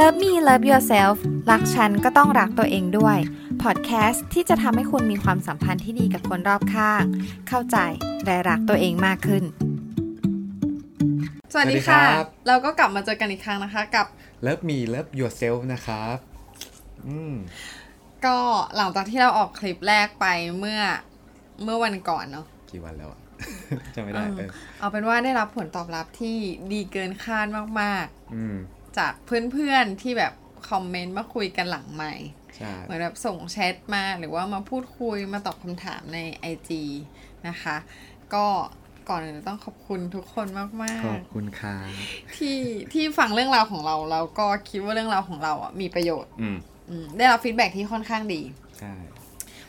Love Me Love Yourself รักฉันก็ต้องรักตัวเองด้วยพอดแคสต์ที่จะทำให้คุณมีความสัมพันธ์ที่ดีกับคนรอบข้าง เข้าใจและรักตัวเองมากขึ้น สวัสดีค่ะ สวัสดีครับ เราก็กลับมาเจอกันอีกครั้งนะคะ กับ Love me love yourself นะครับ อืม ก็หลังจากที่เราออกคลิปแรกไปเมื่อเมื่อวันก่อนเนาะกี่วันแล้วอะ จำไม่ได้เออเออเอาเป็นว่าได้รับผลตอบรับที่ดีเกินคาดมากอืมๆ จากเพื่อนๆที่แบบคอมเมนต์มาคุยกันหลังใหม่ใช่เหมือนแบบส่งแชทมาหรือว่ามาพูดคุยมาตอบคำถามใน IG นะคะ ก็ก่อนอื่นต้องขอบคุณทุกคนมากขอบคุณครับๆที่ที่ฟังเรื่องราวของเราแล้วก็คิดว่าเรื่องราวของเราอะมีประโยชน์อืมอืมได้รับฟีดแบ็ที่ค่อนข้างดีใช่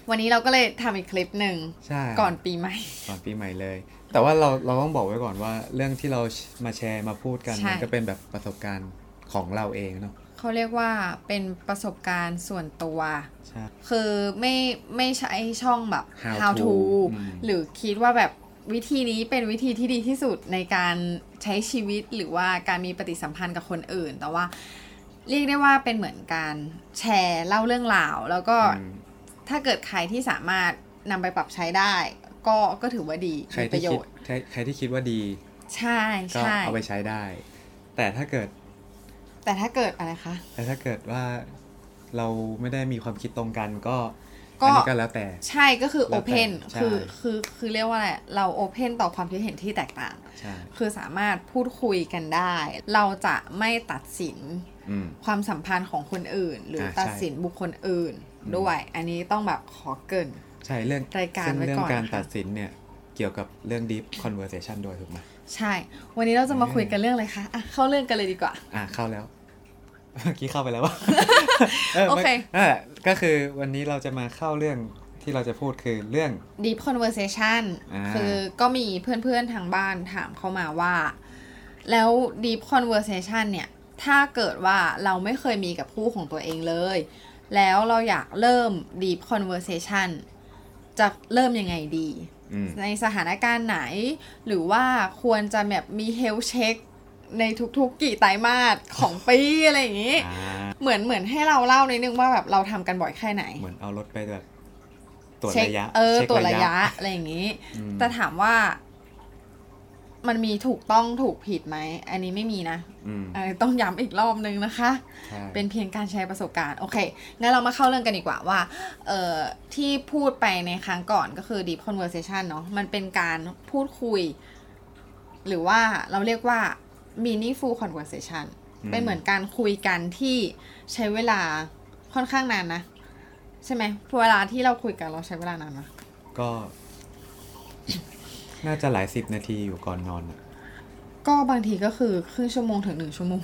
วันนี้เราก็เลยทำอีกคลิปหนึ่งใช่ก่อนปีใหม่ ก่อนปีใหม่เลย แต่ว่าเราเราต้องบอกไว้ก่อนว่าเรื่องที่เรามาแชร์มาพูดกันใช่มันก็เป็นแบบประสบการณ์ ของเราเองเนาะเขาเรียกว่าเป็นประสบการณ์ส่วนตัวใช่คือไม่ไม่ใช้ช่องแบบ How how to to อืมหรือคิดว่าแบบวิธีนี้เป็นวิธีที่ดีที่สุดในการใช้ชีวิตหรือว่าการมีปฏิสัมพันธ์กับคนอื่น แต่ว่าเรียกได้ว่าเป็นเหมือนการแชร์เล่าเรื่องราว แล้วก็อืมถ้าเกิดใครที่สามารถนำไปปรับใช้ได้ ก็ก็ถือว่าดีใครมีปที่ระโยคิดชน์ใครใครที่คิดว่าดี ใช่ก็ใช่เอาไปใช้ได้ แต่ถ้าเกิด แต่ถ้าเกิดอะไรคะ แต่ถ้าเกิดว่าเราไม่ได้มีความคิดตรงกันก็ก็อันนี้ก็แล้วแต่ใช่ก็คือแล้วแต่ open ใช่คือคือคือเรียกว่าอะไรเรา open ต่อความคิดเห็นที่แตกต่างใช่คือสามารถพูดคุยกันได้ เราจะไม่ตัดสินอืมความสัมพันธ์ของคนอื่น หรืออ่าตัดใช่สินบุคคลอื่นด้วย อันนี้ต้องแบบขอเกรินใช่เรื่องรายการซึ่งไว้เรื่อก่งอนการนะคะตัดสินเนี่ยเกี่ยวกับเรื่อง deep conversation ด้วยถูกไหมใช่ วันนี้เราจะมาคุยกันเรื่องอะไรคะอะเข้าเรื่องกันเลยดีกว่า อะเข้าแล้ว เมื่อกี้เข้าไปแล้ววะโอเคนั่นแหละก็คือวันนี้เราจะมาเข้าเรื่องที่เราจะพูดคือเรื่อง deep conversation อ่าคือก็มีเพื่อนๆทางบ้านถามเข้ามาว่า แล้ว deep conversation เนี่ย ถ้าเกิดว่าเราไม่เคยมีกับคู่ของตัวเองเลย แล้วเราอยากเริ่ม deep conversation จะเริ่มยังไงดีอืมในสถานการณ์ไหน หรือว่าควรจะแบบมี health check ในทุกๆกี่ไตรมาสของปีอะไรอย่างนี้อ่าเหมือนเหมือนให้เราเล่าในดนึงว่าแบบเราทำกันบ่อยแค่ไหน เหมือนเอารถไปแบบตรวจเช็คระยะ เออช็คตรวจระยะอะไรอย่างนี้อืมแต่ถามว่า มันมีถูกต้องถูกผิดไหม อันนี้ไม่มีนะอืมอันนี้ต้องย้ำอีกรอบนึงนะคะใช่เป็นเพียงการแชร์ประสบการณ์ โอเค งั้นเรามาเข้าเรื่องกันดีกว่าว่าเอ่อที่พูดไปในครั้งก่อนก็คือ deep conversation เนาะมันเป็นการพูดคุย หรือว่าเราเรียกว่า meaningful conversation เป็นเหมือนการคุยกันที่ใช้เวลาค่อนข้างนานนะ ใช่ไหมเวลาที่เราคุยกันเราใช้เวลานานนะก็ น่าจะหลายสิบนาทีอยู่ก่อนนอนอะ ก็บางทีก็คือครึ่งชั่วโมงถึงหนึ่งชั่วโมง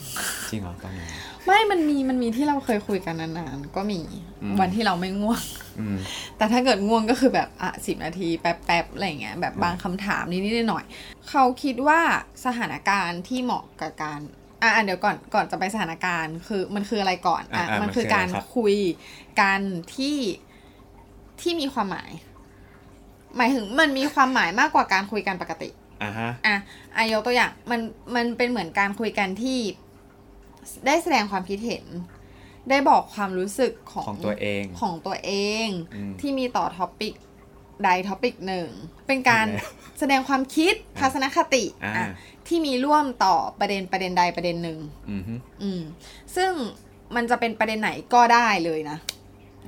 จริงเหรอตอนนั้นไม่มันมีมันมีที่เราเคยคุยกันนานๆ ก็มีอืม วันที่เราไม่ง่วง อืม แต่ถ้าเกิดง่วงก็คือแบบอะสิบนาทีแป๊บๆอะไรอย่างเงี้ยแบบบางคำถามนิดๆหน่อยๆเขาคิดว่าสถานการณ์ที่เหมาะกับการอะอะเดี๋ยวก่อนก่อนจะไปสถานการณ์คือมันคืออะไรก่อนอะอะอะมันคือการมันคืออะไรครับ คุยกันที่ที่มีความหมาย หมายถึงมันมีความหมายมากกว่าการคุยกันปกติ อ่าฮะอะอายกตัวอย่างมันมันเป็นเหมือนการคุยกันที่ได้แสดงความคิดเห็น ได้บอกความรู้สึกของของตัวเองของตัวเองอืมที่มีต่อ topic ใด topic หนึ่งเป็นการแล้วแสดงความคิดทัศนคติอ่าอะที่มีร่วมต่อประเด็นประเด็นใดประเด็นหนึ่งอืมฮึอืมซึ่งมันจะเป็นประเด็นไหนก็ได้เลยนะ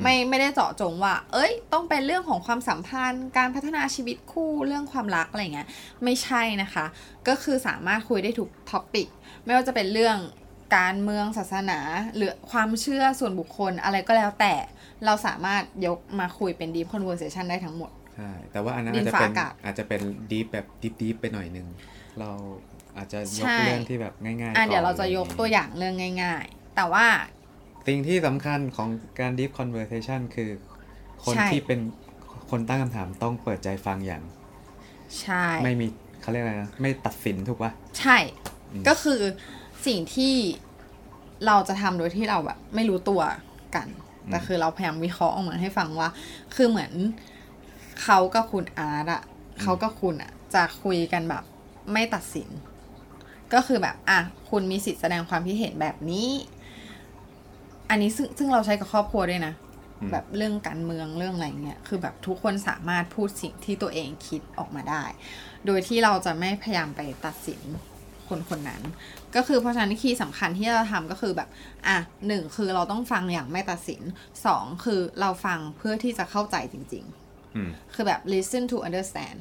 ไม่ไม่ได้เจาะจงว่า เอ้ย ต้องเป็นเรื่องของความสัมพันธ์ การพัฒนาชีวิตคู่เรื่องความรักอะไรเงี้ยไม่ใช่นะคะ ก็คือสามารถคุยได้ทุกท็อปิกไม่ว่าจะเป็นเรื่องการเมืองศาสนา หรือความเชื่อส่วนบุคคลอะไรก็แล้วแต่เราสามารถยกมาคุยเป็น deep conversation ได้ทั้งหมดใช่แต่ว่าอันนั้นดิอาจนจะฟ้าเป็นอากาศอาจจะเป็นดีฟแบบดีฟดีฟไปหน่อยนึงเราอาจจะยใช่กเรื่องที่แบบง่ายๆอะเดี๋ยวก่เราจะยกตัวอย่างเรื่องง่าย ๆ แต่ว่า สิ่งที่สำคัญของการ deep conversation คือ คนใช่ที่เป็นคนตั้งคำถามต้องเปิดใจฟังอย่าง ใช่ ไม่มีเขาเรียกอะไรนะ ไม่ตัดสินถูกปะใช่อืมก็คือสิ่งที่เราจะทำโดยที่เราแบบไม่รู้ตัวกันแต่คือเราพยายามวิเคราะห์ออกมาให้ฟังว่า คือเหมือนเขากับคุณอาร์ตอะเขากับคุณอะจะคุยกันแบบไม่ตัดสิน ก็คือแบบ อะ คุณมีสิทธิ์แสดงความคิดเห็นแบบนี้ อันนี้ซึ่งซึ่งเราใช้กับครอบครัวด้วยนะอืมแบบเรื่องการเมืองเรื่องอะไรเงี้ยคือแบบทุกคนสามารถพูดสิ่งที่ตัวเองคิดออกมาได้ โดยที่เราจะไม่พยายามไปตัดสินคนคนนั้น ก็คือเพราะฉะนั้นคีย์สำคัญที่เราทำก็คือแบบอะหนึ่งคือเราต้องฟังอย่างไม่ตัดสินสองคือเราฟังเพื่อที่จะเข้าใจจริงๆอืมคือแบบ listen to understand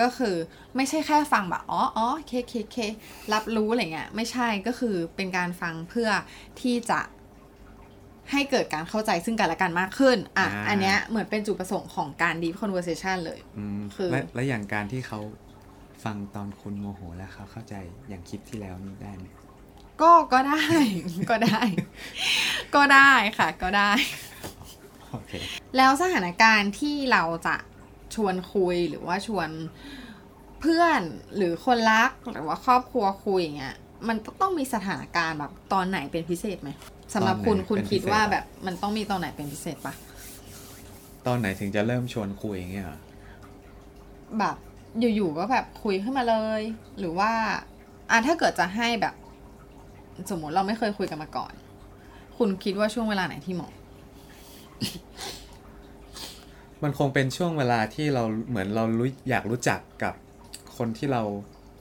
ก็คือไม่ใช่แค่ฟังแบบอ๋ออ๋อเคเคเครับรู้อะไรเงี้ยไม่ใช่ก็คือเป็นการฟังเพื่อที่จะ ให้เกิดการเข้าใจซึ่งกันและกันมากขึ้น อะอ่าอันเนี้ยเหมือนเป็นจุดประสงค์ของการ deep conversation เลยอืมคือและและอย่างการที่เขาฟังตอนคุณโมโหแล้วเขาเข้าใจอย่างคลิปที่แล้วนี่ได้ไหมก็ก็ได้ก็ได้ ก็ได้ค่ะก็ได้โอเคแล้วสถานการณ์ที่เราจะชวนคุยหรือว่าชวนเพื่อนหรือคนรักหรือว่าครอบครัวคุยอย่างเงี้ย มันต้องมีสถานการณ์แบบตอนไหนเป็นพิเศษไหมสำหรับคุณตอนไหนคุณเป็นพิคิดเศษว่าอะแบบมันต้องมีตอนไหนเป็นพิเศษปะตอนไหนถึงจะเริ่มชวนคุยอย่างเงี้ยเหรอแบบอยู่ๆก็แบบคุยขึ้นมาเลย หรือว่าอะถ้าเกิดจะให้แบบ สมมติเราไม่เคยคุยกันมาก่อน คุณคิดว่าช่วงเวลาไหนที่เหมาะมันคงเป็นช่วงเวลาที่เราเหมือนเรารู้อยากรู้จักกับคนที่เรา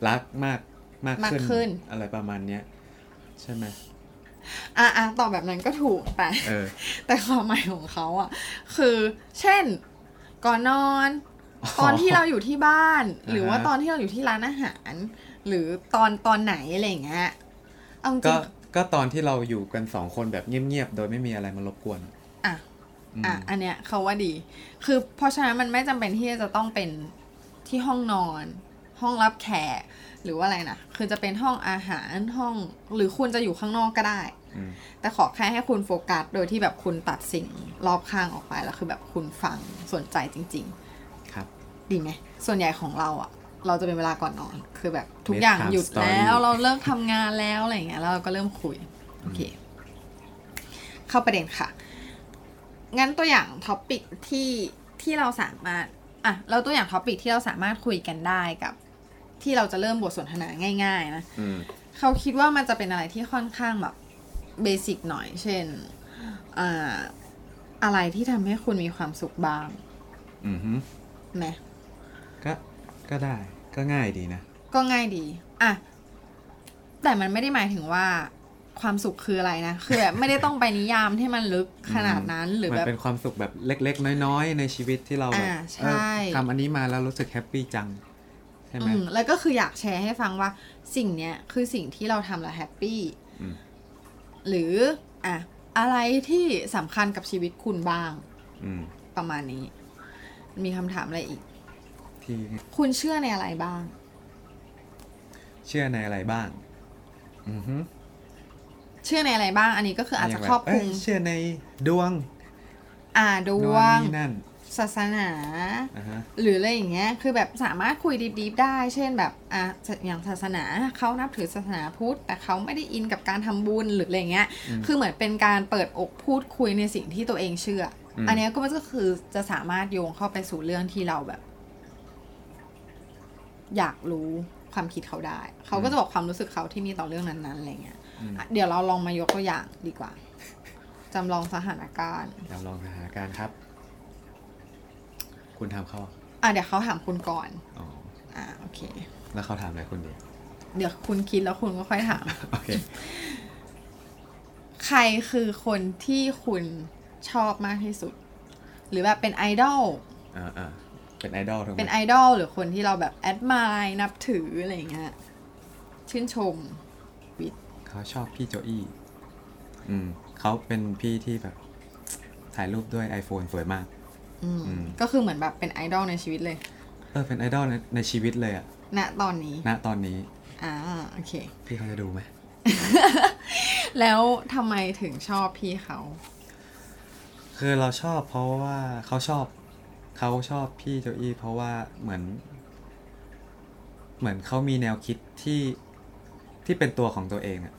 รักมาก มากมากขึ้นขึ้น อะไรประมาณเนี้ยใช่ไหมอะอะตอบแบบนั้นก็ถูกแต่เออแต่ความหมายของเขาอะ คือ เช่น ก่อนนอนอ๋อตอนที่เราอยู่ที่บ้านอ่าฮะหรือว่าตอนที่เราอยู่ที่ร้านอาหาร หรือตอนตอนไหนอะไรอย่างเงี้ยเอาจริก็งก็ตอนที่เราอยู่กันสองคนแบบเงียบๆ โดยไม่มีอะไรมารบกวน อะอืมอะ อันเนี้ยเขาว่าดี คือเพราะฉะนั้นมันไม่จำเป็นที่จะต้องเป็นที่ห้องนอน ห้องรับแขกหรือว่าอะไรนะคือจะเป็นห้องอาหารห้อง หรือคุณจะอยู่ข้างนอกก็ได้อืมแต่ขอแค่ให้คุณโฟกัส โดยที่แบบคุณตัดสิ่งรอบข้างออกไปแล้วคือแบบคุณฟังสนใจจริงครับๆดีไหมส่วนใหญ่ของเราอะเราจะเป็นเวลาก่อนนอน คือแบบทุก Bedtime อย่างหยุด story แล้วเราเลิกทำงานแล้วอะไรอย่างเงี้ยแล้วเราก็เริ่มคุยโอเคเข้าประเด็นค่ะ งั้นตัวอย่างท็อปิกที่ที่เราสามารถอะเราตัวอย่าง topic ที่เราสามารถคุยกันได้กับ ที่เราจะเริ่มบทสนทนาง่าย ๆ นะอืมเขาคิดว่ามันจะเป็นอะไรที่ค่อนข้างแบบ basic หน่อย เช่นอ่าอะไรที่ทำให้คุณมีความสุขบ้าง อืมฮึไหมก็ก็ได้ก็ง่ายดีนะ ก็ง่ายดี อะ แต่มันไม่ได้หมายถึงว่าความสุขคืออะไรนะ คือแบบไม่ได้ต้องไปนิยามที่มันลึกขนาดนั้นหรือมันแบบเป็นความสุขแบบเล็ก ๆ น้อย ๆ ในชีวิตที่เราแบบอ่าใช่เออทำอันนี้มาแล้วรู้สึก happy จัง ใช่ไหมอืมแล้วก็คืออยากแชร์ให้ฟังว่าสิ่งเนี้ยคือสิ่งที่เราทำแล้ว happy อืมหรืออะอะไรที่สำคัญกับชีวิตคุณบ้างอืมประมาณนี้ มีคำถามอะไรอีก ที่คุณเชื่อในอะไรบ้าง เชื่อในอะไรบ้าง อือฮึเชื่อในอะไรบ้าง อันนี้ก็คืออาจจะย่างแครอบคลุมเยเชื่อในดวง อ่าดวงนี่นั่น ศาสนาอ่าฮะหรืออะไรอย่างเงี้ย คือแบบสามารถคุยดีๆได้ เช่นแบบอะอย่างศาสนาเขานับถือศาสนาพุทธ แต่เขาไม่ได้อินกับการทำบุญหรืออะไรเงี้ย คือเหมือนเป็นการเปิดอกพูดคุยในสิ่งที่ตัวเองเชื่ออมอันเนี้ยก็มันก็คือจะสามารถโยงเข้าไปสู่เรื่องที่เราแบบ อยากรู้ความคิดเขาได้ เขาก็จะบอกความรู้สึกเขาที่มีต่อเรื่องนั้นๆอะไรเงี้ยอืมอะเดี๋ยวเราลองมายกตัวอย่างดีกว่าจำลองสถานการณ์เดี๋ยวลองสถานการณ์ครับ คุณทำเขาอะเดี๋ยวเขาถามคุณก่อนอ๋ออ่าโอเค แล้วเขาถามอะไรคุณดีเดี๋ยวคุณคิดแล้วคุณก็ค่อยถามโอเคใครคือคนที่คุณชอบมากที่สุด หรือแบบเป็นไอดอลอ่าอ่าเป็นไอดอลถูกไหมเป็นไอดอลหรือคนที่เราแบบแอดมายนับถืออะไรอย่างเงี้ยชื่นชมเขาชอบพี่โจอี้อืมเขาเป็นพี่ที่แบบถ่ายรูปด้วย iPhone สวยมากอืมอืม ก็คือเหมือนแบบเป็นไอดอลในชีวิตเลย เออเป็นไอดอลในในชีวิตเลยอะณตอนนี้ณตอนนี้ อ่าโอเค พี่เขาจะดูไหม แล้วทำไมถึงชอบพี่เขา คือเราชอบเพราะว่าเขาชอบ เขาชอบพี่โจอี้เพราะว่าเหมือน เหมือนเขามีแนวคิดที่ที่เป็นตัวของตัวเองอะ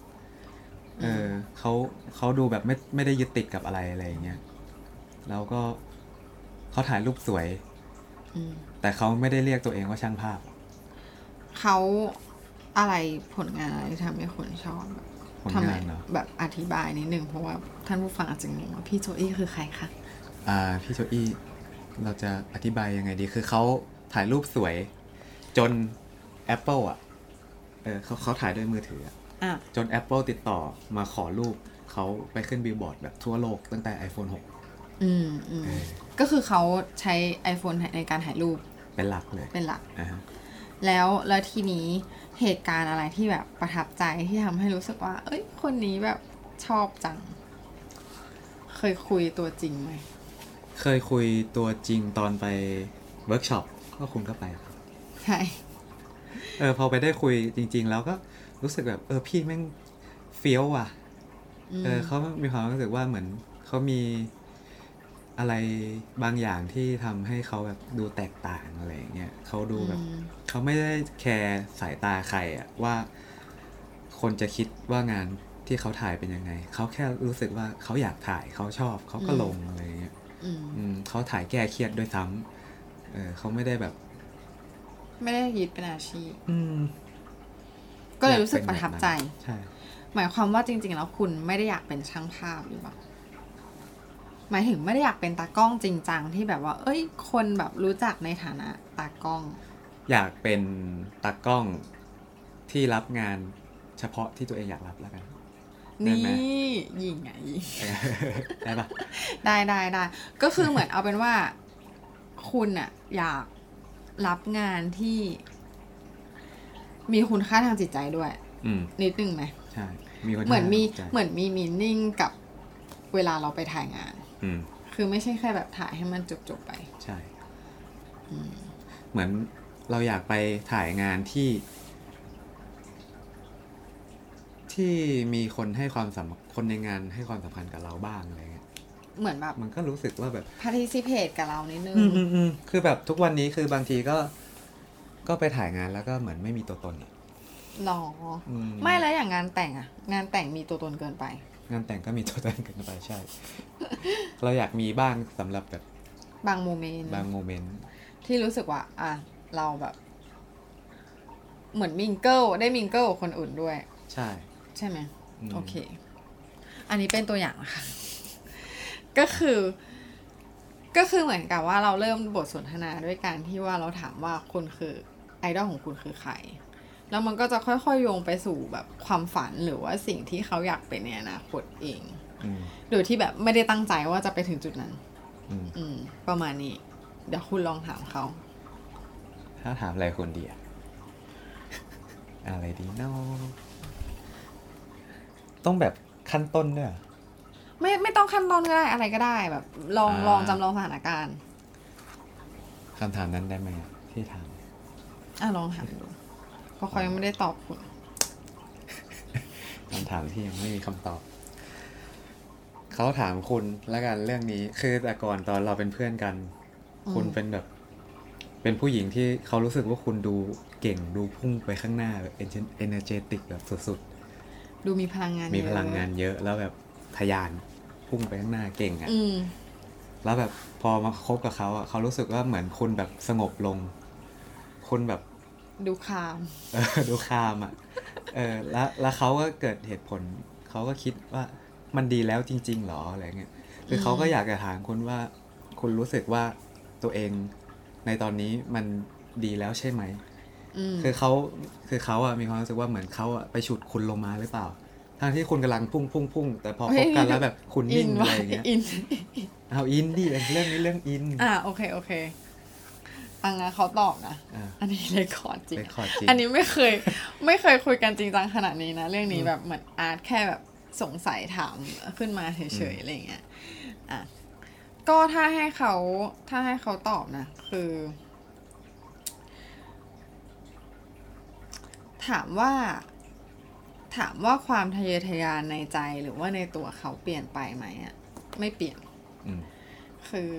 เออเขาเขาดูแบบไม่ไม่ได้ยึดติดกับอะไรอะไรอย่างเงี้ยแล้วก็ เขาถ่ายรูปสวยอืมแต่เขาไม่ได้เรียกตัวเองว่าช่างภาพ เขาอะไรผลงานอะไรที่ทำให้คนชอบผลทำไมงานเนาะแบบอธิบายนิดนึงเพราะว่าท่านผู้ฟังอาจจะงงว่าพี่โจอี้คือใครคะอ่าพี่โจอี้เราจะอธิบายยังไงดีคือเขาถ่ายรูปสวย จน Apple อะเออเขาเขาถ่ายด้วยมือถืออะอะจน Apple ติดต่อมาขอรูปเขาไปขึ้นบิลบอร์ดแบบทั่วโลกตั้งแต่ iPhone อืมอืมก็คือเขาใช้ iPhone ในการถ่ายรูป6เป็นหลักเลยเป็นหลัก อ่าฮะแล้วแล้วทีนี้เหตุการณ์อะไรที่แบบประทับใจที่ทำให้รู้สึกว่า เอ้ย คนนี้แบบชอบจัง เคยคุยตัวจริงไหมเคยคุยตัวจริงตอนไปเวิร์กช็อปก็คุณก็ไปใช่ เออพอไปได้คุยจริง ๆ แล้วก็รู้สึกแบบเออพี่แม่งเฟี้ยวว่ะ เออเขามีความรู้สึกว่าเหมือนเขามี อะไรบางอย่างที่ทำให้เขาแบบดูแตกต่างอะไรอย่างเงี้ยเขาดูแบบอืมเขาไม่ได้แคร์สายตาใครอะว่า คนจะคิดว่างานที่เขาถ่ายเป็นยังไง เขาแค่รู้สึกว่าเขาอยากถ่ายเขาชอบเขาก็ลงอะไรอย่างเงี้ยอืมอืมเขาถ่ายแก้เครียดด้วยซ้ำเออเขาไม่ได้แบบ ไม่ได้ยึดเป็นอาชีพอืมก็เลยรู้สึกประทับใจ ใช่ หมายความว่าจริง ๆ แล้วคุณไม่ได้อยากเป็นช่างภาพหรือเปล่า หมายถึงไม่ได้อยากเป็นตากล้องจริงจังที่แบบว่า เอ้ย คนแบบรู้จักในฐานะตากล้อง อยากเป็นตากล้องที่รับงานเฉพาะที่ตัวเองอยากรับแล้วกันได้นี่ไหมยิงอะยิงเออได้ปะได้ได้ได้ก็คือเหมือนเอาเป็นว่า คุณอะอยากรับงานที่ มีคุณค่าทางจิตใจด้วยอืมนิดนึงไหมใช่มีคนเหมือนมีใจเหมือนมีมีนิ่งกับเวลาเราไปถ่ายงานอืม คือไม่ใช่แค่แบบถ่ายให้มันจบจบๆไป ใช่เหมือนเราอยากไปถ่ายงานที่ ที่มีคนให้ความสำคนในงานให้ความสำคัญกับเราบ้างอะไรเงี้ยเหมือนแบบมันก็รู้สึกว่าแบบ participate กับเรานิดนึงอืมอืมอืมคือแบบทุกวันนี้คือบางทีก็ ก็ไปถ่ายงานแล้วก็เหมือนไม่มีตัวตนอะหรออืไม่แล้วอย่างงานแต่งอะงานแต่งมีตัวตนเกินไป งานแต่งก็มีตัวตนเกันไปใช่ เราอยากมีบ้างสำหรับแบบบาง moment บาง moment ที่รู้สึกว่า อะเราแบบ เหมือน mingle ได้ mingle กับคนอื่นด้วย ใช่ ใช่ไหมอืมโอเค อันนี้เป็นตัวอย่างนะคะก็คือ ก็คือเหมือนกับว่าเราเริ่มบทสนทนาด้วยการที่ว่าเราถามว่าคุณคือไอดอลของคุณคือใคร แล้วมันก็จะค่อยๆโยงไปสู่แบบความฝันหรือว่าสิ่งที่เขาอยากเป็นในอนาคตเองอืมโดยที่แบบไม่ได้ตั้งใจว่าจะไปถึงจุดนั้นอืมอืมประมาณนี้ เดี๋ยวคุณลองถามเขา ถ้าถามอะไรคนดีอะอะไรดีเนาะต้องแบบขั้นต้นด้วยเหรอไม่ไม่ต้องขั้นตอนก็ได้อะไรก็ได้แบบ ลองอ่าลองจำลองสถานการณ์คำถามนั้นได้ไหมอะที่ถามอะลองถามดู เพราะเขายังไม่ได้ตอบคุณคำถามที่ยังไม่มีคำตอบ เขาถามคุณแล้วกันเรื่องนี้ คือแต่ก่อนตอนเราเป็นเพื่อนกันอืมคุณเป็นแบบ เป็นผู้หญิงที่เขารู้สึกว่าคุณดูเก่งดูพุ่งไปข้างหน้าแบบเอเนเจติกแบบสุดดูมีพลังงานๆมีเยอะพลังงานเยอะแล้วแบบทะยานพุ่งไปข้างหน้าเก่งอะอืมแล้วแบบพอมาคบกับเขาอะเขารู้สึกว่าเหมือนคุณแบบสงบลง คุณแบบ ดูคามเออดูคามอะเออแล้วแล้วเขาก็เกิดเหตุผลเขาก็คิดว่ามันดีแล้วจริง ๆหรออะไรเงี้ยคือเขาก็อยากจะถามคุณว่า คุณรู้สึกว่าตัวเองในตอนนี้มันดีแล้วใช่ไหมอืมคือเขาคือเขาอะมีความรู้สึกว่าเหมือนเขาอะไปฉุดคุณลงมาหรือเปล่าทั้งที่คุณกำลังพุ่งพุ่งพุ่งแต่พอคบกันแล้วแบบคุณนิ่งอะไรอย่างเงี้ยอินเอาอินดิเรื่องนี้เรื่องอิน อะโอเคโอเค อังนะเขาตอบนะ อ่า อันนี้เลยคอร์ดจริงไปขอจริง อันนี้ไม่เคย ไม่เคยคุยกันจริงจังขนาดนี้นะ เรื่องนี้แบบเหมือนอาร์ตแค่แบบสงสัยถามขึ้นมาเฉยๆอะไรอย่างเงี้ยอะก็ถ้าให้เขาถ้าให้เขาตอบนะ คือ ถามว่า ถามว่าความทะเยอทะยานในใจหรือว่าในตัวเขาเปลี่ยนไปไหมอะไม่เปลี่ยน อืม คือ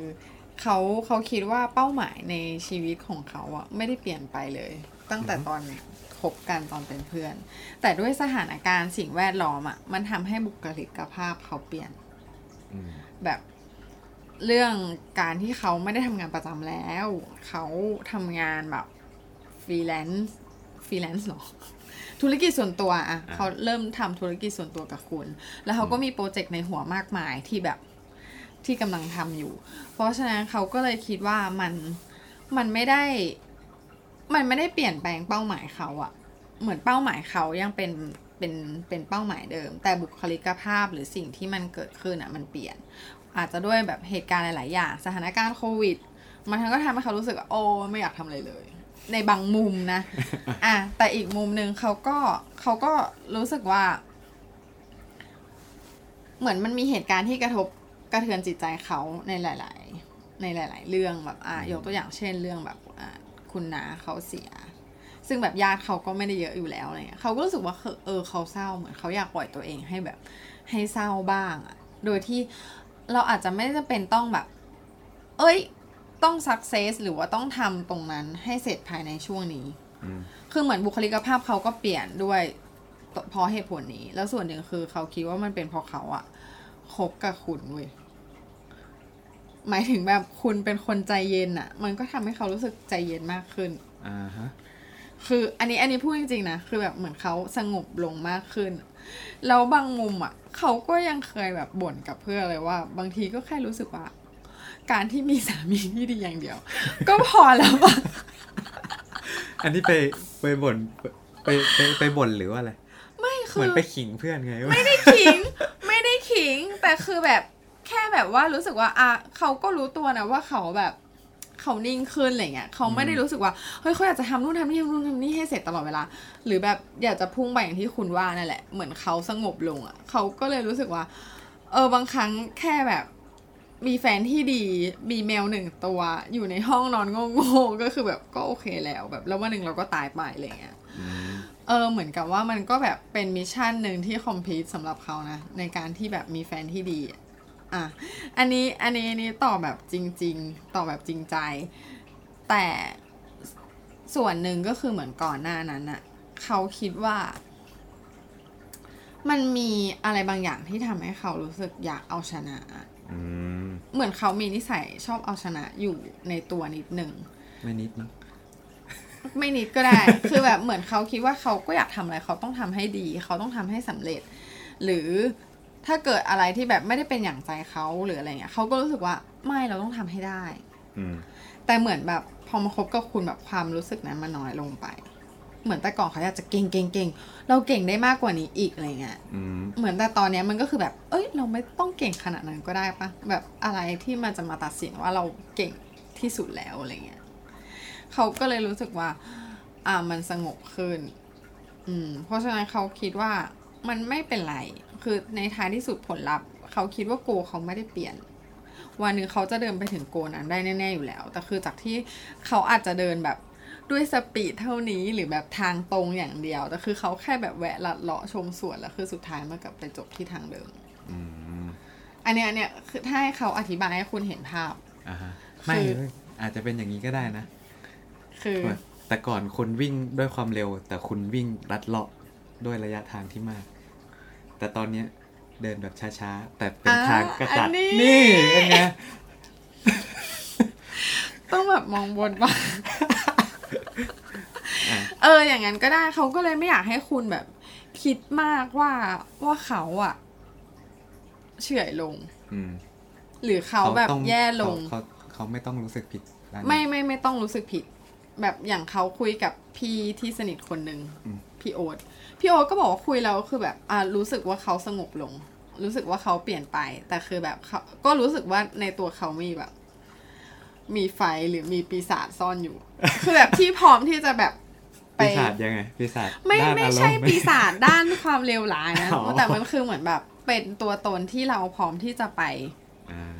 เขาเขาคิดว่าเป้าหมายในชีวิตของเขาอะไม่ได้เปลี่ยนไปเลย ตั้งแต่ตอนคบกันตอนเป็นเพื่อน แต่ด้วยสถานการณ์สิ่งแวดล้อมอะมันทำให้บุคลิกภาพเขาเปลี่ยนอืมแบบเรื่องการที่เขาไม่ได้ทำงานประจำแล้ว เขาทำงานแบบฟรีแลนซ์ฟรีแลนซ์หรอธุรกิจส่วนตัวอะอ่าเขาเริ่มทำธุรกิจส่วนตัวกับคุณ แล้วเขาก็มีโปรเจกต์ในหัวมากมายที่แบบ ที่กำลังทำอยู่ เพราะฉะนั้นเขาก็เลยคิดว่ามันมันไม่ได้ มันไม่ได้เปลี่ยนแปลงเป้าหมายเขาอะเหมือนเป้าหมายเขายังเป็นเป็นเป็นเป้าหมายเดิม แต่บุคลิกภาพหรือสิ่งที่มันเกิดขึ้นอะมันเปลี่ยน อาจจะด้วยแบบเหตุการณ์หลาย ๆ อย่าง สถานการณ์โควิด มันก็ทำให้เขารู้สึกว่าโอ้ไม่อยากทำอะไรเลย ในบางมุมนะอะแต่อีกมุมหนึ่งเขาก็เขาก็รู้สึกว่า เหมือนมันมีเหตุการณ์ที่กระทบ กระเทือนจิตใจเขาในหลาย ๆ ในหลาย ๆ เรื่องแบบอะยกตัวอย่างเช่นเรื่องแบบอะคุณนาเขาเสีย ซึ่งแบบญาติเขาก็ไม่ได้เยอะอยู่แล้วอะไรเงี้ยเขาก็รู้สึกว่าเออเออเขาเศร้าเหมือนเขาอยากปล่อยตัวเองให้แบบให้เศร้าบ้างอะโดยที่เราอาจจะไม่จำเป็นต้องแบบ เอ้ย ต้องสักเซสหรือว่าต้องทำตรงนั้นให้เสร็จภายในช่วงนี้อืมคือเหมือนบุคลิกภาพเขาก็เปลี่ยนด้วยเพราะเหตุผลนี้ แล้วส่วนหนึ่งคือเขาคิดว่ามันเป็นเพราะเขาอะคบกับคุณเว้ย หมายถึงแบบคุณเป็นคนใจเย็นอะมันก็ทำให้เขารู้สึกใจเย็นมากขึ้นอ่าฮะคืออันนี้อันนี้พูดจริงๆนะคือแบบเหมือนเขาสงบลงมากขึ้นแล้วบางมุมอะเขาก็ยังเคยแบบบ่นกับเพื่อนเลยว่า บางทีก็แค่รู้สึกว่า การที่มีสามีที่ดีอย่างเดียว ก็พอแล้วอะอันนี้ไปไปบ่นไปไปไปบ่นหรือว่าอะไรไม่เหคืมือนอไปขิงเพื่อนไงว่าไม่ได้ขิง ไม่ได้ขิงแต่คือแบบ แค่แบบว่ารู้สึกว่าอะเขาก็รู้ตัวนะว่าเขาแบบเขานิ่งขึ้นอะไรเงี้ยเขาไม่ได้รู้สึกว่าเฮ้ยเขาอยากจะทำนู่นทำนี่ทำนู่นทำนี่ให้เสร็จตลอดเวลา หรือแบบอยากจะพุ่งไปอย่างที่คุณว่านั่นแหละ เหมือนเขาสงบลงอะเขาก็เลยรู้สึกว่า เออบางครั้งแค่แบบ มีแฟนที่ดีมีแมวหนึ่งตัว อยู่ในห้องนอนโง่ๆก็คือแบบก็โอเคแล้วแบบ แล้ววันหนึ่งเราก็ตายไปอะไรเงี้ยอืมเออเหมือนกับว่ามันก็แบบเป็นมิชชั่นหนึ่งที่คอมพลีทสำหรับเขานะในการที่แบบมีแฟนที่ดี อะอะอันนี้อันนี้อันนี้ต่อบแบบจริง ๆต่อบแบบจริงใจ แต่ส่วนหนึ่งก็คือเหมือนก่อนหน้านั้นอะเขาคิดว่า มันมีอะไรบางอย่างที่ทำให้เขารู้สึกอยากเอาชนะอะอืมเหมือนเขามีนิสัยชอบเอาชนะอยู่ในตัวนิดหนึ่งไม่นิดมั้งไม่นิดก็ได้ คือแบบเหมือนเขาคิดว่าเขาก็อยากทำอะไร เขาต้องทำให้ดี เขาต้องทำให้สำเร็จ หรือ ถ้าเกิดอะไรที่แบบไม่ได้เป็นอย่างใจเขาหรืออะไรเงี้ยเขาก็รู้สึกว่าไม่เราต้องทำให้ได้ อืมแต่เหมือนแบบพอมาคบกับคุณแบบความรู้สึกนั้นมันน้อยลงไป เหมือนแต่ก่อนเขาอยากจะเก่งเก่งเก่งเราเก่งได้มากกว่านี้อีกอะไรเงี้ยอืมเหมือนแต่ตอนเนี้ยมันก็คือแบบ เอ้ย เราไม่ต้องเก่งขนาดนั้นก็ได้ปะแบบอะไรที่มันจะมาตัดสินว่าเราเก่งที่สุดแล้วอะไรเงี้ยเขาก็เลยรู้สึกว่า อ่ามันสงบขึ้น อืม เพราะฉะนั้นเขาคิดว่ามันไม่เป็นไร คือในท้ายที่สุดผลลัพธ์ เขาคิดว่าโกเขาไม่ได้เปลี่ยน วันหนึ่งเขาจะเดินไปถึงโกนั้นได้แน่ๆอยู่แล้ว แต่คือจากที่เขาอาจจะเดินแบบด้วยสปีดเท่านี้หรือแบบทางตรงอย่างเดียว แต่คือเขาแค่แบบแวะลัดเลาะชมสวนแล้วคือสุดท้ายมันกลับไปจบที่ทางเดิมอืมอันเนี้ยอันเนี้ยคือถ้าให้เขาอธิบายให้คุณเห็นภาพอ่าฮะไม่คือเว้ยอาจจะเป็นอย่างนี้ก็ได้นะ คือ แต่ก่อนคุณวิ่งด้วยความเร็ว แต่คุณวิ่งลัดเลาะด้วยระยะทางที่มาก แต่ตอนเนี้ยเดินแบบช้าๆ แต่เป็นทางกระจัดอันนี้นี่เป็นไงต้องแบบมองบนบ้างอะเออ อย่างนั้นก็ได้เขาก็เลยไม่อยากให้คุณแบบ คิดมากว่าว่าเขาอะเฉื่อยลงอืมหรือเขาแบบต้องแย่ลงเขาเขาเขาไม่ต้องรู้สึกผิดด้านนี้ไม่ไม่ไม่ต้องรู้สึกผิด แบบอย่างเขาคุยกับพี่ที่สนิทคนหนึ่งอืม พี่โอ๊ตพี่โอ๊ตก็บอกว่าคุยแล้วคือแบบอ่ารู้สึกว่าเขาสงบลง รู้สึกว่าเขาเปลี่ยนไป แต่คือแบบเขาก็รู้สึกว่าในตัวเขามีแบบ มีไฟหรือมีปีศาจซ่อนอยู่ คือแบบที่พร้อมที่จะแบบไปปีศาจยังไงปีศาจไม่ด้านไม่อารใช่ณ์หปีศาจด้านความเลวร้ายนะอ๋อแต่มันคือเหมือนแบบ เป็นตัวตนที่เราพร้อมที่จะไปอ่า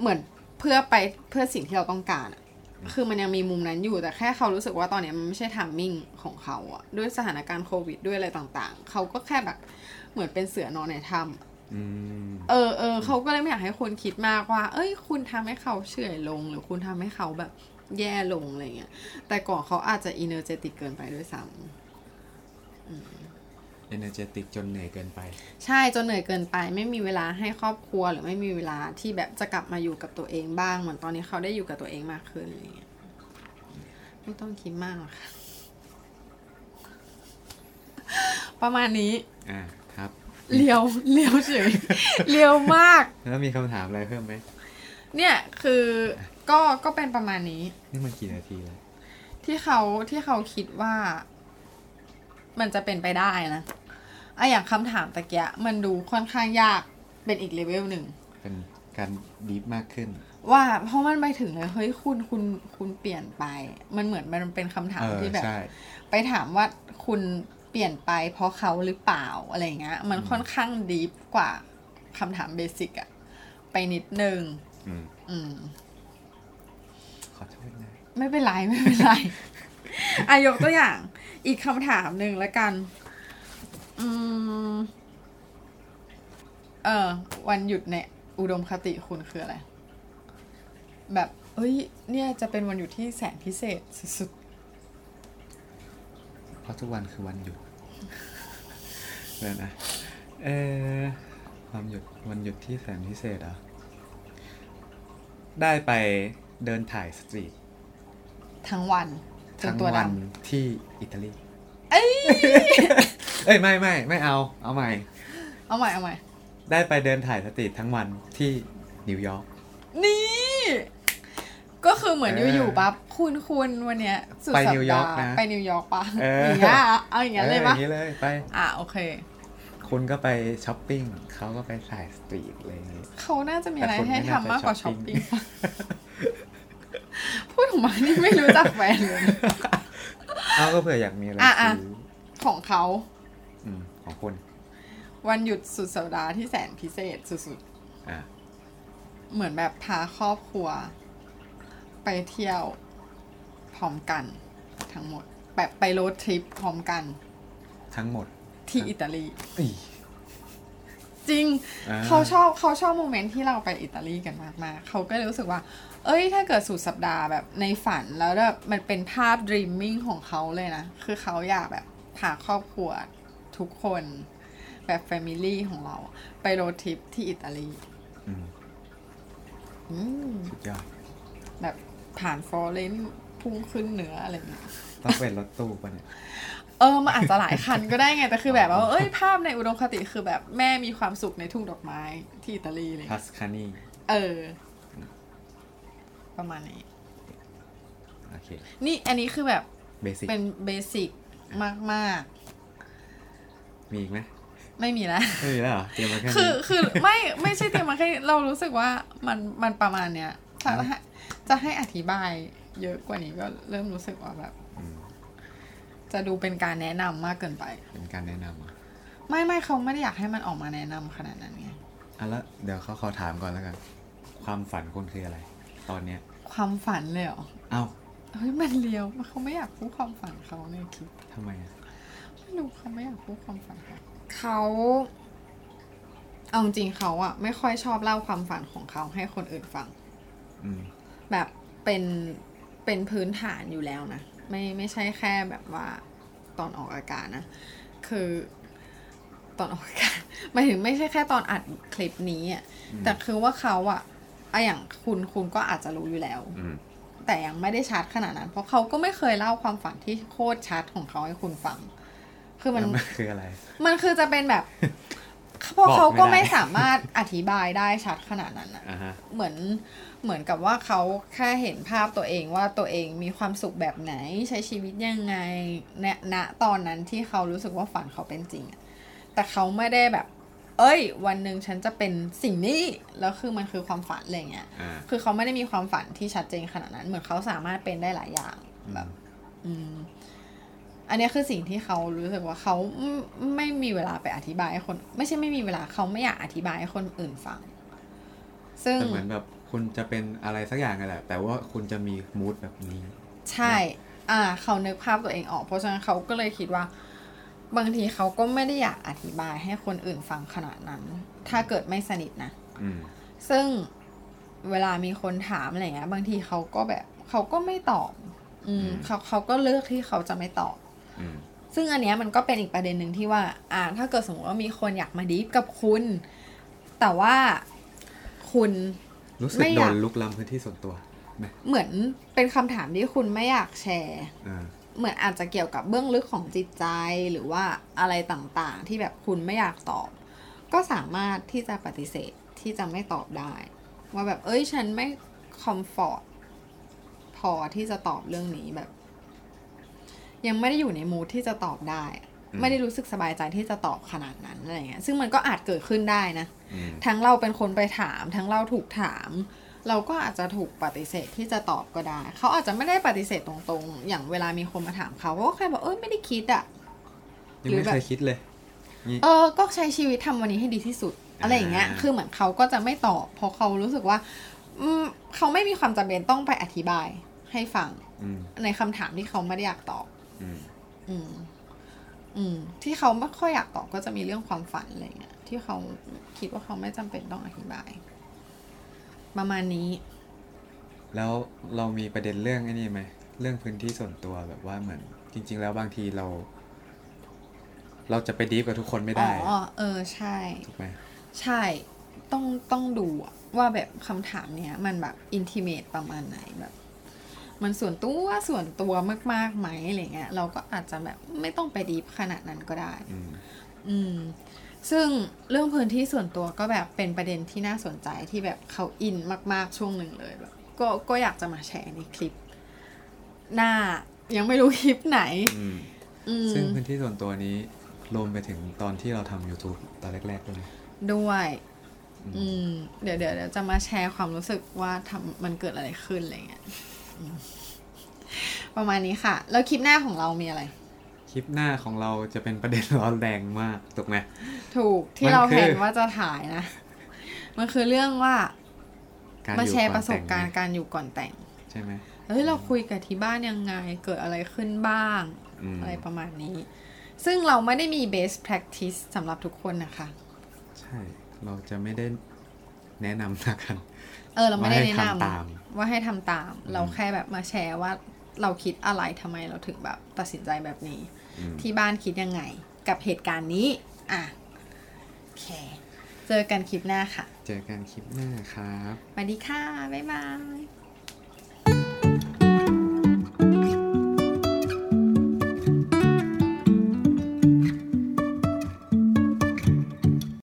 เหมือนเพื่อไปเพื่อสิ่งที่เราต้องการอะ คือมันยังมีมุมนั้นอยู่แต่แค่เขารู้สึกว่าตอนเนี้ยมันไม่ใช่ทามมิ่งของเขาอะด้วยสถานการณ์โควิดด้วยอะไรต่างๆ เขาก็แค่แบบเหมือนเป็นเสือนอนในถ้ำอะอืมเออเออเขาก็เลยไม่อยากให้คนคิดมากว่า เอ้ย คุณทำให้เขาเฉื่อยลง หรือคุณทำให้เขาแบบแย่ลงอะไรเงี้ยแต่ก่อนเขาอาจจะ energetic เกินไปด้วยซ้ำ energetic จนเหนื่อยเกินไป ใช่จนเหนื่อยเกินไป ไม่มีเวลาให้ครอบครัวหรือไม่มีเวลาที่แบบจะกลับมาอยู่กับตัวเองบ้างเหมือนตอนนี้เขาได้อยู่กับตัวเองมากขึ้นอะไรเงี้ยไม่ต้องคิดมากหรอกค่ะ ประมาณนี้อ่าครับเลี้ยวเลี้ยวเฉยเลี้ยวมาก แล้วมีคำถามอะไรเพิ่มไหมเนี่ยคือก็ก็เป็นประมาณนี้ นี่มันกี่นาทีแล้วที่เขาที่เขาคิดว่า มันจะเป็นไปได้นะ อะอย่างคำถามตะเกียะมันดูค่อนข้างยากเป็นอีกเลเวลหนึ่ง เป็นการดีฟมากขึ้น ว่าเพราะมันไปถึงเลยเฮ้ยคุณคุณคุณเปลี่ยนไป มันเหมือนมันเป็นคำถามเออที่แบบใช่ไปถามว่าคุณเปลี่ยนไปเพราะเขาหรือเปล่าอะไรเงี้ย มันค่อนข้างดีฟกว่าคำถามเบสิกอะไปนิดนึงอืมอืมขอโทษนะไม่เป็นไรไม่เป็นไรอายกตัวอย่าง อีกคำถามหนึ่งแล้วกัน อืม เออ วันหยุดในอุดมคติคุณคืออะไร แบบ เอ้ย เนี่ยจะเป็นวันหยุดที่แสนพิเศษสุดเพราะทุกวันคือวันหยุดเดี๋ยวนะ เออความหยุดวันหยุดที่แสนพิเศษเหรอะ ได้ไปเดินถ่ายสตรีทๆ ทั้งวันจนทั้งตัวดวันที่อิตาลี เอ้ยไม่ไม่ไม่เอาเอาใหม่ำเอาใหม่เอาใหม่ ได้ไปเดินถ่ายสตรีททั้งวันที่นิวยอร์ก นี่ ก็คือเหมือนเอออยู่ๆปั๊บคุณคุณวันเนี้ยสุดไปสัปนิวยอร์กดาห์นะไปนิวยอร์กปะเออออ ย่างเงี้ยเอาอย่างเงี้ยเลยปะอออย่างนี้เลยไป อะโอเค คุณก็ไปช้อปปิ้งเขาก็ไปถ่ายสตรีทอะไรอย่างงี้ เขาน่าจะมีอะไรแต่คุณให้ไม่น่าทำมากกว่าจะช้ช้ออปปปิ้ปิ้ง งปะพูดออกมานี่ไม่รู้จักแฟนเลย เอาก็เผื่ออยากมีอะไรอะอะ ซื้อของเขา อืมของคุณ วันหยุดสุดสัปดาห์ที่แสนพิเศษสุดอะๆเหมือนแบบพาครอบครัว ไปเที่ยวพร้อมกัน ทั้งหมด แบบไปโรดทริปพร้อมกัน ทั้งหมดที่อิตาลีอีจริงอ่าเขาชอบเขาชอบโมเมนต์ที่เราไปอิตาลีกันมากๆเขาก็เลยรู้สึกว่า เอ้ย ถ้าเกิดสุดสัปดาห์แบบในฝันแล้วแบบมันเป็นภาพ dreaming ของเขาเลยนะ คือเขาอยากแบบพาครอบครัว ทุกคนแบบ family ของเรา ไปโรดทริปที่อิตาลีอืมอืมสุดยอด แบบผ่านฟลอเรนซ์พุ่งขึ้นเหนืออะไรเงี้ยต้องเป็นรถตู้ปะเนี่ย เออมันอาจจะหลายคันก็ได้ไง แต่คือแบบว่า เอ้ย ภาพในอุดมคติคือแบบแม่มีความสุขในทุ่งดอกไม้ที่อิตาลีเลยทัสคานีเออ ประมาณนี้ โอเค นี่อันนี้คือแบบ basic เป็น basic มาก มีอีกไหมๆไม่มีแล้วไม่มีแล้วเหรอเตรียมมาแค่คือนี้คือไม่ไม่ใช่เตรียมมาแค่นี้เรารู้สึกว่ามันมันประมาณเนี้ยถ้าให้จะให้อธิบายเยอะกว่านี้ก็เริ่มรู้สึกว่าแบบมจะดูเป็นการแนะนำมากเกินไป เป็นการแนะนำอะไม่ไม่เขาไม่ได้อยากให้มันออกมาแนะนำขนาดนั้นไงอะแล้วเดี๋ยวเขาขอถามก่อนแล้วกัน ความฝันคุณคืออะไร ตอนเนี้ย ความฝันเลยเหรอ เอ้าเฮ้ยมันเลียวเขาไม่อยากพูดความฝันเขาในคลิปทำไมอะ ไม่รู้เขาไม่อยากพูดความฝันเขาเขาเอาจริงๆเขาอะไม่ค่อยชอบเล่าความฝันของเขาให้คนอื่นฟังอืมแบบเป็นเป็นพื้นฐานอยู่แล้วนะไม่ไม่ใช่แค่แบบว่าตอนออกอากาศนะ คือตอนออกอากาศหมายถึงไม่ใช่แค่ตอนอัดคลิปนี้อะอืมแต่คือว่าเขาอะอะอย่างคุณคุณก็อาจจะรู้อยู่แล้วอืมแต่ยังไม่ได้ชัดขนาดนั้น เพราะเขาก็ไม่เคยเล่าความฝันที่โคตรชัดของเขาให้คุณฟัง คือมันแล้วมันคืออะไร มันคือจะเป็นแบบเพราะบอกเขาก็ไม่ได้ไม่สามารถอธิบายได้ชัดขนาดนั้นอะอ่าฮะเหมือนเหมือนกับว่าเขาแค่เห็นภาพตัวเองว่าตัวเองมีความสุขแบบไหนใช้ชีวิตยังไงณณตอนนั้นที่เขารู้สึกว่าฝันเขาเป็นจริงอะแต่เขาไม่ได้แบบ เอ้ย วันหนึ่งฉันจะเป็นสิ่งนี้แล้วคือมันคือความฝันอะไรเงี้ยอ่าคือเขาไม่ได้มีความฝันที่ชัดเจนขนาดนั้น เหมือนเขาสามารถเป็นได้หลายอย่างแบบ อืม อันเนี้ยคือสิ่งที่เขารู้สึกว่าเขาไม่ไม่มีเวลาไปอธิบายให้คน ไม่ใช่ไม่มีเวลาเขาไม่อยากอธิบายให้คนอื่นฟัง ซึ่งแต่เหมือนแบบคุณจะเป็นอะไรสักอย่างกันแหละ แต่ว่าคุณจะมีมูดแบบนี้ ใช่ อ่า เขานึกภาพตัวเองออก เพราะฉะนั้นเขาก็เลยคิดว่า บางทีเขาก็ไม่ได้อยากอธิบายให้คนอื่นฟังขนาดนั้น ถ้าเกิดไม่สนิทนะอืมซึ่งเวลามีคนถามอะไรเงี้ย บางทีเขาก็แบบ เขาก็ไม่ตอบ อืมอืมเขาเขาก็เลือกที่เขาจะไม่ตอบอืม ซึ่งอันเนี้ยมันก็เป็นอีกประเด็นหนึ่งที่ว่า อ่า ถ้าเกิดสมมติว่ามีคนอยากมาดีฟกับคุณ แต่ว่าคุณรู้สึกไม่อโดยากนลุกล้ำพื้นที่ส่วนตัวไหมเหมือนเป็นคำถามที่คุณไม่อยากแชร์อ่าเหมือนอาจจะเกี่ยวกับเบื้องลึกของจิตใจหรือว่าอะไรต่างๆ ที่แบบคุณไม่อยากตอบ ก็สามารถที่จะปฏิเสธที่จะไม่ตอบได้ ว่าแบบเอ้ยฉันไม่คอมฟอร์ตพอที่จะตอบเรื่องนี้แบบ ยังไม่ได้อยู่ในมูทที่จะตอบได้อืมไม่ได้รู้สึกสบายใจที่จะตอบขนาดนั้นอะไรเงี้ยซึ่งมันก็อาจเกิดขึ้นได้นะอืมทั้งเราเป็นคนไปถาม ทั้งเราถูกถาม เราก็อาจจะถูกปฏิเสธที่จะตอบก็ได้ เขาอาจจะไม่ได้ปฏิเสธตรงๆ อย่างเวลามีคนมาถามเขาเขาก็แค่บอกเอ้ยไม่ได้คิดอะยังหรือไม่แบบเคยคิดเลยนี่เออ ก็ใช้ชีวิตทำวันนี้ให้ดีที่สุด อะไรอย่างเงี้ยอ่าคือเหมือนเขาก็จะไม่ตอบ เพราะเขารู้สึกว่าอืมเขาไม่มีความจำเป็นต้องไปอธิบายให้ฟังอืมในคำถามที่เขาไม่ได้อยากตอบ อืมอืม อืม ที่เขาไม่ค่อยอยากตอบก็จะมีเรื่องความฝันอะไรเงี้ยที่เขาคิดว่าเขาไม่จำเป็นต้องอธิบาย ประมาณนี้ แล้วเรามีประเด็นเรื่องไอ้นี่ไหมเรื่องพื้นที่ส่วนตัวแบบว่าเหมือน จริง ๆ แล้วบางทีเรา เราจะไปดีฟกับทุกคนไม่ได้อ๋อเออใช่ถูกไหมใช่ต้องต้องดูอะว่าแบบคำถามเนี้ยมันแบบอินทิเมตประมาณไหนแบบ มันส่วนตัวส่วนตัวมากๆไหมอะไรเงี้ยเราก็อาจจะแบบไม่ต้องไปดีฟขนาดนั้นก็ได้อืมอืมซึ่งเรื่องพื้นที่ส่วนตัวก็แบบเป็นประเด็นที่น่าสนใจที่แบบเขาอินมากๆช่วงหนึ่งเลยแบบก็ก็อยากจะมาแชร์ในคลิป หน้ายังไม่รู้คลิปไหนอืมอืมซึ่งพื้นที่ส่วนตัวนี้รวมไปถึงตอนที่เราทำ YouTube ตอนแรกๆด้วยไหมด้วยอืมอืมเดี๋ยวเดี๋ยวเดี๋ยวจะมาแชร์ความรู้สึกว่าทำมันเกิดอะไรขึ้นอะไรเงี้ยอืม ประมาณนี้ค่ะ แล้วคลิปหน้าของเรามีอะไร คลิปหน้าของเราจะเป็นประเด็นร้อนแรงมาก ถูกไหม ถูกที่มันเราคือแผนว่าจะถ่ายนะ มันคือเรื่องว่าการมาอยู่แชร์ก่ปอนระสบการณ์แต่งการอยู่ก่อนแต่ง ใช่ไหมเฮ้ยเราคุยกับที่บ้านยังไง เกิดอะไรขึ้นบ้างอืมอะไรประมาณนี้ ซึ่งเราไม่ได้มี best practice สำหรับทุกคนนะคะ ใช่ เราจะไม่ได้แนะนำนะกัน เออเราไม่ได้ว่าให้แนะนทำตามำว่าให้ทำตามอืมเราแค่แบบมาแชร์ว่าเราคิดอะไรทำไมเราถึงแบบตัดสินใจแบบนี้อืมที่บ้านคิดยังไงกับเหตุการณ์นี้ อะโอเค เจอกันคลิปหน้าค่ะ เจอกันคลิปหน้าครับสวัสดีค่ะ บ๊ายบาย